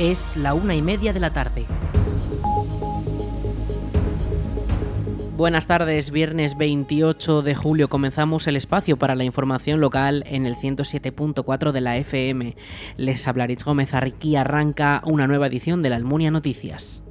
Es la una y media de la tarde. Buenas tardes, viernes 28 de julio comenzamos el espacio para la información local en el 107.4 de la FM. Les hablaré Gómez Arqui arranca una nueva edición de la Almunia Noticias.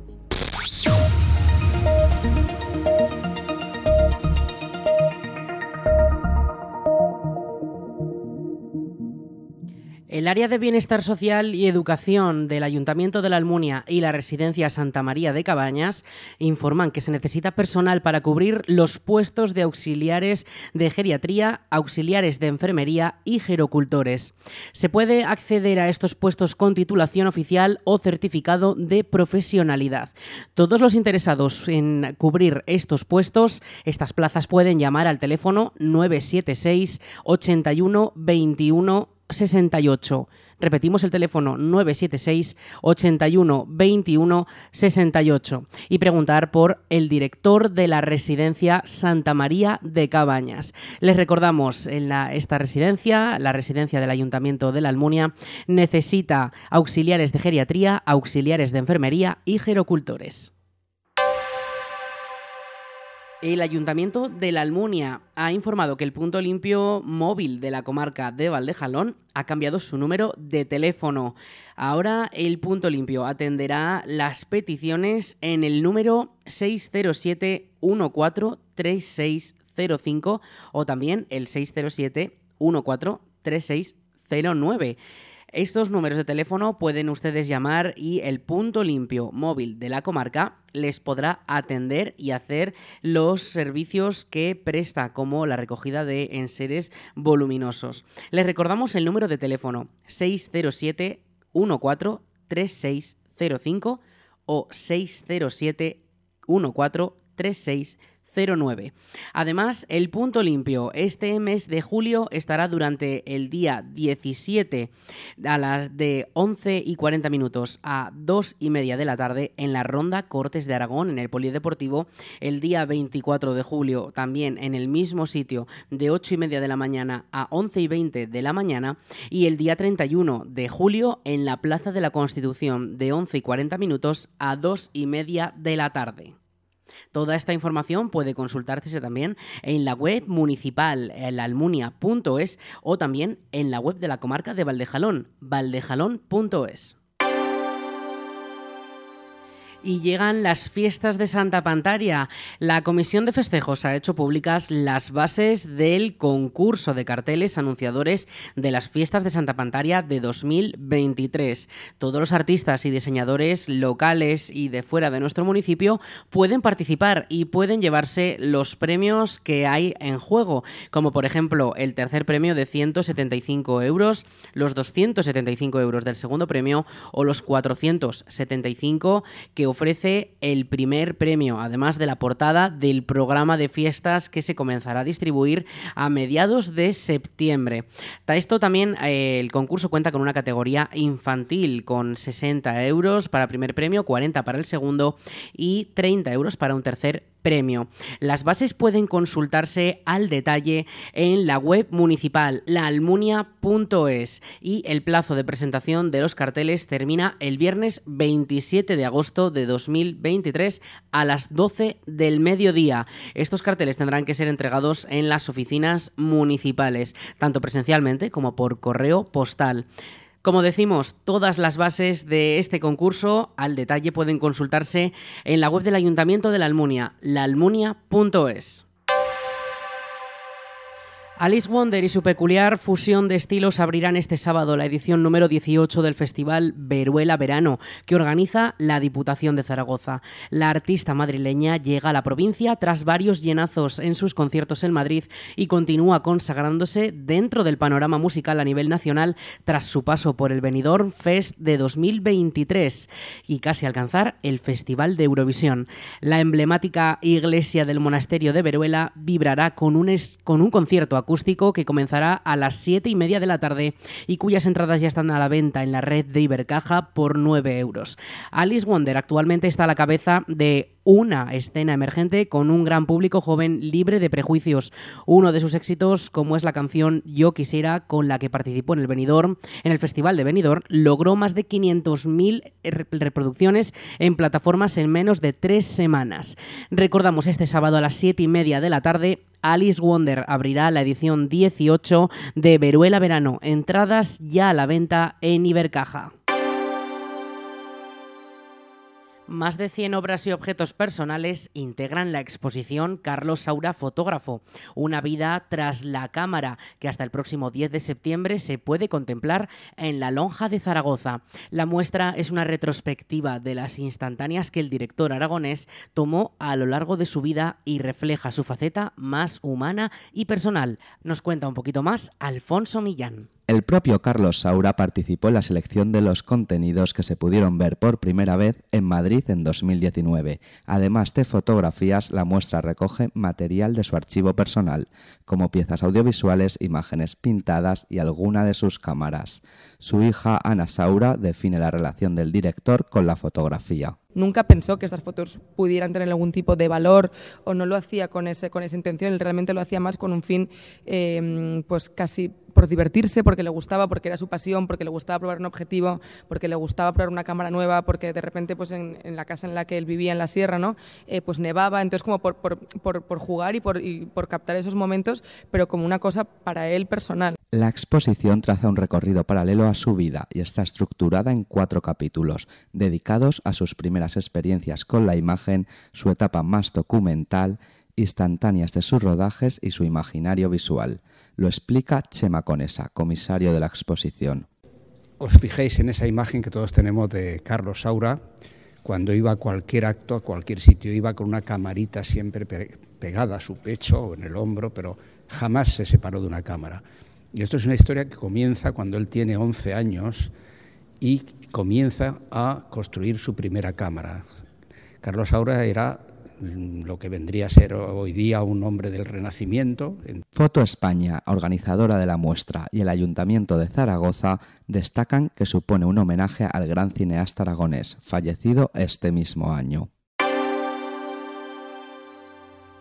El área de bienestar social y educación del Ayuntamiento de la Almunia y la residencia Santa María de Cabañas informan que se necesita personal para cubrir los puestos de auxiliares de geriatría, auxiliares de enfermería y gerocultores. Se puede acceder a estos puestos con titulación oficial o certificado de profesionalidad. Todos los interesados en cubrir estos puestos, estas plazas pueden llamar al teléfono 976 81 21 68. Repetimos el teléfono 976 81 21 68 y preguntar por el director de la residencia Santa María de Cabañas. Les recordamos, en esta residencia, la residencia del Ayuntamiento de la Almunia, necesita auxiliares de geriatría, auxiliares de enfermería y gerocultores. El Ayuntamiento de la Almunia ha informado que el punto limpio móvil de la comarca de Valdejalón ha cambiado su número de teléfono. Ahora el punto limpio atenderá las peticiones en el número 607 143605 o también el 607 143609. Estos números de teléfono pueden ustedes llamar y el punto limpio móvil de la comarca les podrá atender y hacer los servicios que presta, como la recogida de enseres voluminosos. Les recordamos el número de teléfono 607 143605 o 607 143605. 09. Además, el punto limpio este mes de julio estará durante el día 17 a las de 11 y 40 minutos a 2 y media de la tarde en la ronda Cortes de Aragón en el Polideportivo. El día 24 de julio también en el mismo sitio de 8 y media de la mañana a 11 y 20 de la mañana. Y el día 31 de julio en la Plaza de la Constitución de 11 y 40 minutos a 2 y media de la tarde. Toda esta información puede consultarse también en la web municipal, almunia.es o también en la web de la comarca de Valdejalón, valdejalón.es. Y llegan las fiestas de Santa Pantaria. La Comisión de Festejos ha hecho públicas las bases del concurso de carteles anunciadores de las fiestas de Santa Pantaria de 2023. Todos los artistas y diseñadores locales y de fuera de nuestro municipio pueden participar y pueden llevarse los premios que hay en juego, como por ejemplo el tercer premio de 175 euros, los 275 euros del segundo premio o los 475 que ofrece el primer premio, además de la portada del programa de fiestas que se comenzará a distribuir a mediados de septiembre. Esto también eh, el concurso cuenta con una categoría infantil con 60 euros para primer premio, 40 para el segundo y 30 euros para un tercer premio. Las bases pueden consultarse al detalle en la web municipal laalmunia.es y el plazo de presentación de los carteles termina el viernes 27 de agosto de 2023 a las 12 del mediodía. Estos carteles tendrán que ser entregados en las oficinas municipales, tanto presencialmente como por correo postal. Como decimos, todas las bases de este concurso al detalle pueden consultarse en la web del Ayuntamiento de la Almunia, laalmunia.es. Alice Wonder y su peculiar fusión de estilos abrirán este sábado la edición número 18 del Festival Veruela Verano, que organiza la Diputación de Zaragoza. La artista madrileña llega a la provincia tras varios llenazos en sus conciertos en Madrid y continúa consagrándose dentro del panorama musical a nivel nacional tras su paso por el Benidorm Fest de 2023 y casi alcanzar el Festival de Eurovisión. La emblemática iglesia del monasterio de Veruela vibrará con un, con un concierto a acústico que comenzará a las 7 y media de la tarde y cuyas entradas ya están a la venta en la red de Ibercaja por 9 euros. Alice Wonder actualmente está a la cabeza de una escena emergente con un gran público joven libre de prejuicios. Uno de sus éxitos, como es la canción Yo quisiera, con la que participó en el Benidorm, en el Festival de Benidorm, logró más de 500.000 reproducciones en plataformas en menos de tres semanas. Recordamos este sábado a las 7 y media de la tarde Alice Wonder abrirá la edición 18 de Veruela Verano. Entradas ya a la venta en Ibercaja. Más de 100 obras y objetos personales integran la exposición Carlos Saura Fotógrafo, una vida tras la cámara que hasta el próximo 10 de septiembre se puede contemplar en la Lonja de Zaragoza. La muestra es una retrospectiva de las instantáneas que el director aragonés tomó a lo largo de su vida y refleja su faceta más humana y personal. Nos cuenta un poquito más Alfonso Millán. El propio Carlos Saura participó en la selección de los contenidos que se pudieron ver por primera vez en Madrid en 2019. Además de fotografías, la muestra recoge material de su archivo personal, como piezas audiovisuales, imágenes pintadas y alguna de sus cámaras. Su hija Ana Saura define la relación del director con la fotografía. Nunca pensó que estas fotos pudieran tener algún tipo de valor o no lo hacía con, ese, con esa intención, él realmente lo hacía más con un fin eh, pues casi por divertirse, porque le gustaba, porque era su pasión, porque le gustaba probar un objetivo, porque le gustaba probar una cámara nueva, porque de repente pues en, la casa en la que él vivía en la sierra, ¿no? Eh, pues nevaba, entonces como por, por, por, jugar y por, y por captar esos momentos, pero como una cosa para él personal. La exposición traza un recorrido paralelo a su vida y está estructurada en cuatro capítulos, dedicados a sus primeras experiencias con la imagen, su etapa más documental, instantáneas de sus rodajes y su imaginario visual. Lo explica Chema Conesa, comisario de la exposición. Os fijéis en esa imagen que todos tenemos de Carlos Saura, cuando iba a cualquier acto, a cualquier sitio, iba con una camarita siempre pegada a su pecho o en el hombro, pero jamás se separó de una cámara. Y esto es una historia que comienza cuando él tiene 11 años y comienza a construir su primera cámara. Carlos Saura era lo que vendría a ser hoy día un hombre del Renacimiento. Foto España, organizadora de la muestra, y el Ayuntamiento de Zaragoza destacan que supone un homenaje al gran cineasta aragonés, fallecido este mismo año.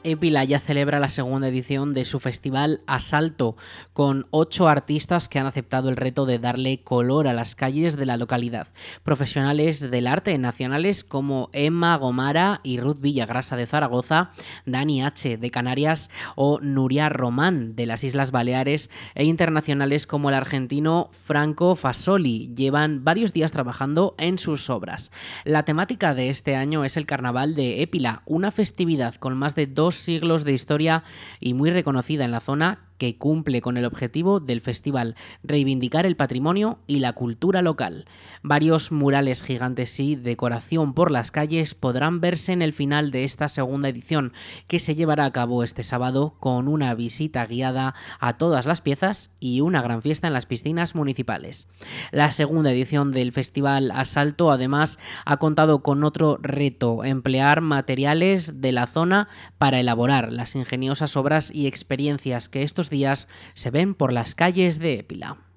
Epila ya celebra la segunda edición de su festival Asalto, con ocho artistas que han aceptado el reto de darle color a las calles de la localidad. Profesionales del arte nacionales como Emma Gomara y Ruth Villagrasa de Zaragoza, Dani H. de Canarias o Nuria Román de las Islas Baleares e internacionales como el argentino Franco Fasoli llevan varios días trabajando en sus obras. La temática de este año es el Carnaval de Épila, una festividad con más de dos siglos de historia y muy reconocida en la zona que cumple con el objetivo del festival, reivindicar el patrimonio y la cultura local. Varios murales gigantes y decoración por las calles podrán verse en el final de esta segunda edición, que se llevará a cabo este sábado con una visita guiada a todas las piezas y una gran fiesta en las piscinas municipales. La segunda edición del festival Asalto además ha contado con otro reto, emplear materiales de la zona para elaborar las ingeniosas obras y experiencias que estos días se ven por las calles de Épila.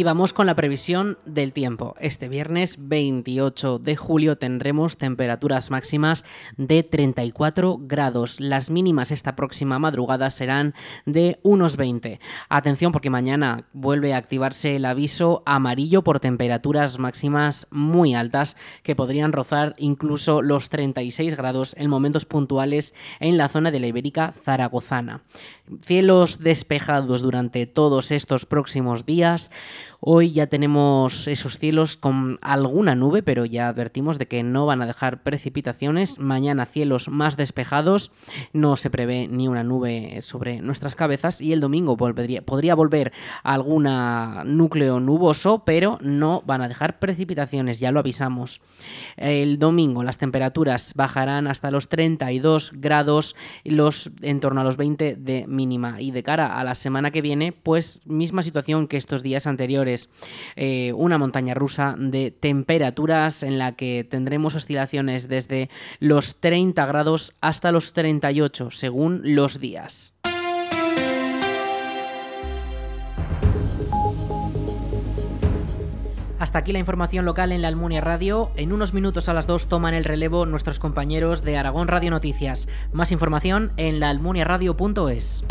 Y vamos con la previsión del tiempo. Este viernes 28 de julio tendremos temperaturas máximas de 34 grados. Las mínimas esta próxima madrugada serán de unos 20. Atención porque mañana vuelve a activarse el aviso amarillo por temperaturas máximas muy altas que podrían rozar incluso los 36 grados en momentos puntuales en la zona de la Ibérica zaragozana. Cielos despejados durante todos estos próximos días Hoy ya tenemos esos cielos con alguna nube, pero ya advertimos de que no van a dejar precipitaciones. Mañana cielos más despejados, no se prevé ni una nube sobre nuestras cabezas y el domingo podría volver algún núcleo nuboso, pero no van a dejar precipitaciones, ya lo avisamos. El domingo las temperaturas bajarán hasta los 32 grados, los en torno a los 20 de mínima y de cara a la semana que viene, pues misma situación que estos días anteriores. Eh, una montaña rusa de temperaturas en la que tendremos oscilaciones desde los 30 grados hasta los 38 según los días. Hasta aquí la información local en la Almunia Radio. En unos minutos a las 2 toman el relevo nuestros compañeros de Aragón Radio Noticias. Más información en laalmuniaradio.es.